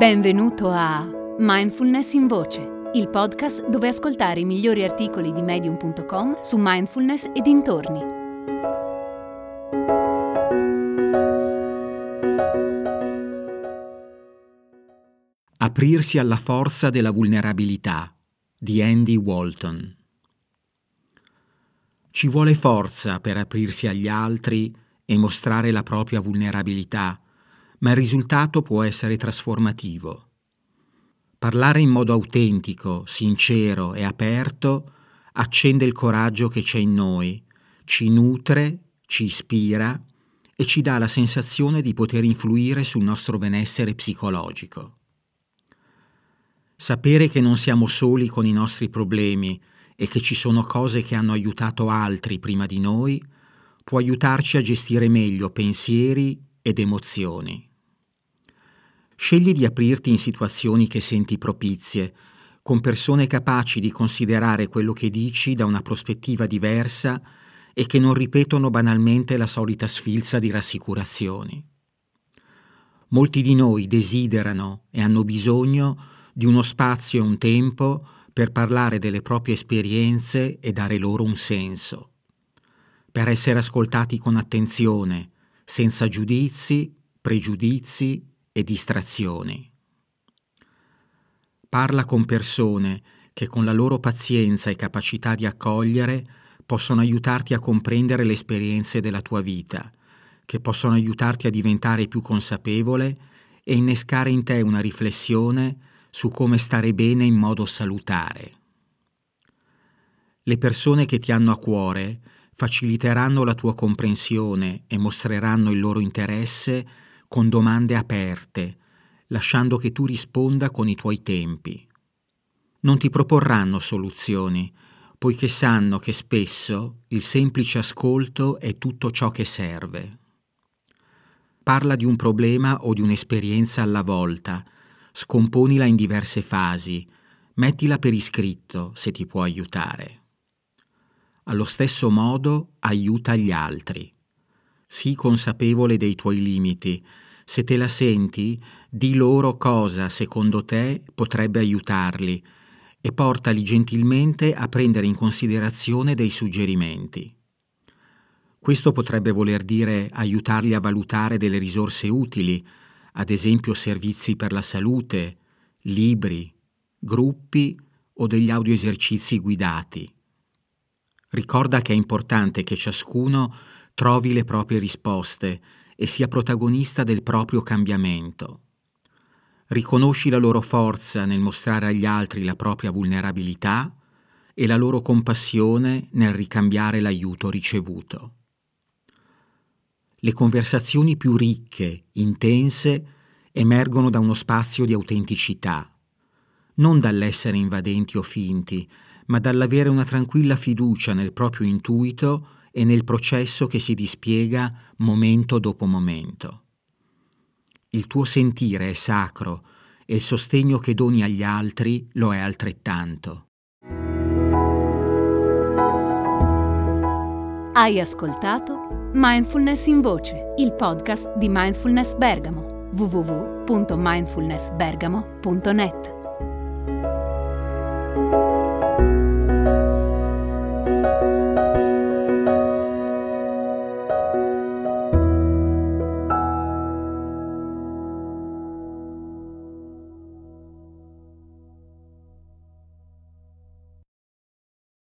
Benvenuto a Mindfulness in Voce, il podcast dove ascoltare i migliori articoli di medium.com su mindfulness e dintorni. Aprirsi alla forza della vulnerabilità di Andy Walton. Ci vuole forza per aprirsi agli altri e mostrare la propria vulnerabilità ma il risultato può essere trasformativo. Parlare in modo autentico, sincero e aperto accende il coraggio che c'è in noi, ci nutre, ci ispira e ci dà la sensazione di poter influire sul nostro benessere psicologico. Sapere che non siamo soli con i nostri problemi e che ci sono cose che hanno aiutato altri prima di noi può aiutarci a gestire meglio pensieri ed emozioni. Scegli di aprirti in situazioni che senti propizie, con persone capaci di considerare quello che dici da una prospettiva diversa e che non ripetono banalmente la solita sfilza di rassicurazioni. Molti di noi desiderano e hanno bisogno di uno spazio e un tempo per parlare delle proprie esperienze e dare loro un senso, per essere ascoltati con attenzione, senza giudizi, pregiudizi e distrazioni. Parla con persone che con la loro pazienza e capacità di accogliere possono aiutarti a comprendere le esperienze della tua vita, che possono aiutarti a diventare più consapevole e innescare in te una riflessione su come stare bene in modo salutare. Le persone che ti hanno a cuore faciliteranno la tua comprensione e mostreranno il loro interesse con domande aperte, lasciando che tu risponda con i tuoi tempi. Non ti proporranno soluzioni, poiché sanno che spesso il semplice ascolto è tutto ciò che serve. Parla di un problema o di un'esperienza alla volta, scomponila in diverse fasi, mettila per iscritto se ti può aiutare. Allo stesso modo aiuta gli altri. Sii consapevole dei tuoi limiti. Se te la senti, di loro cosa, secondo te, potrebbe aiutarli e portali gentilmente a prendere in considerazione dei suggerimenti. Questo potrebbe voler dire aiutarli a valutare delle risorse utili, ad esempio servizi per la salute, libri, gruppi o degli audioesercizi guidati. Ricorda che è importante che ciascuno trovi le proprie risposte e sia protagonista del proprio cambiamento. Riconosci la loro forza nel mostrare agli altri la propria vulnerabilità e la loro compassione nel ricambiare l'aiuto ricevuto. Le conversazioni più ricche, intense, emergono da uno spazio di autenticità, non dall'essere invadenti o finti, ma dall'avere una tranquilla fiducia nel proprio intuito e nel processo che si dispiega momento dopo momento. Il tuo sentire è sacro e il sostegno che doni agli altri lo è altrettanto. Hai ascoltato Mindfulness in Voce, il podcast di Mindfulness Bergamo www.mindfulnessbergamo.net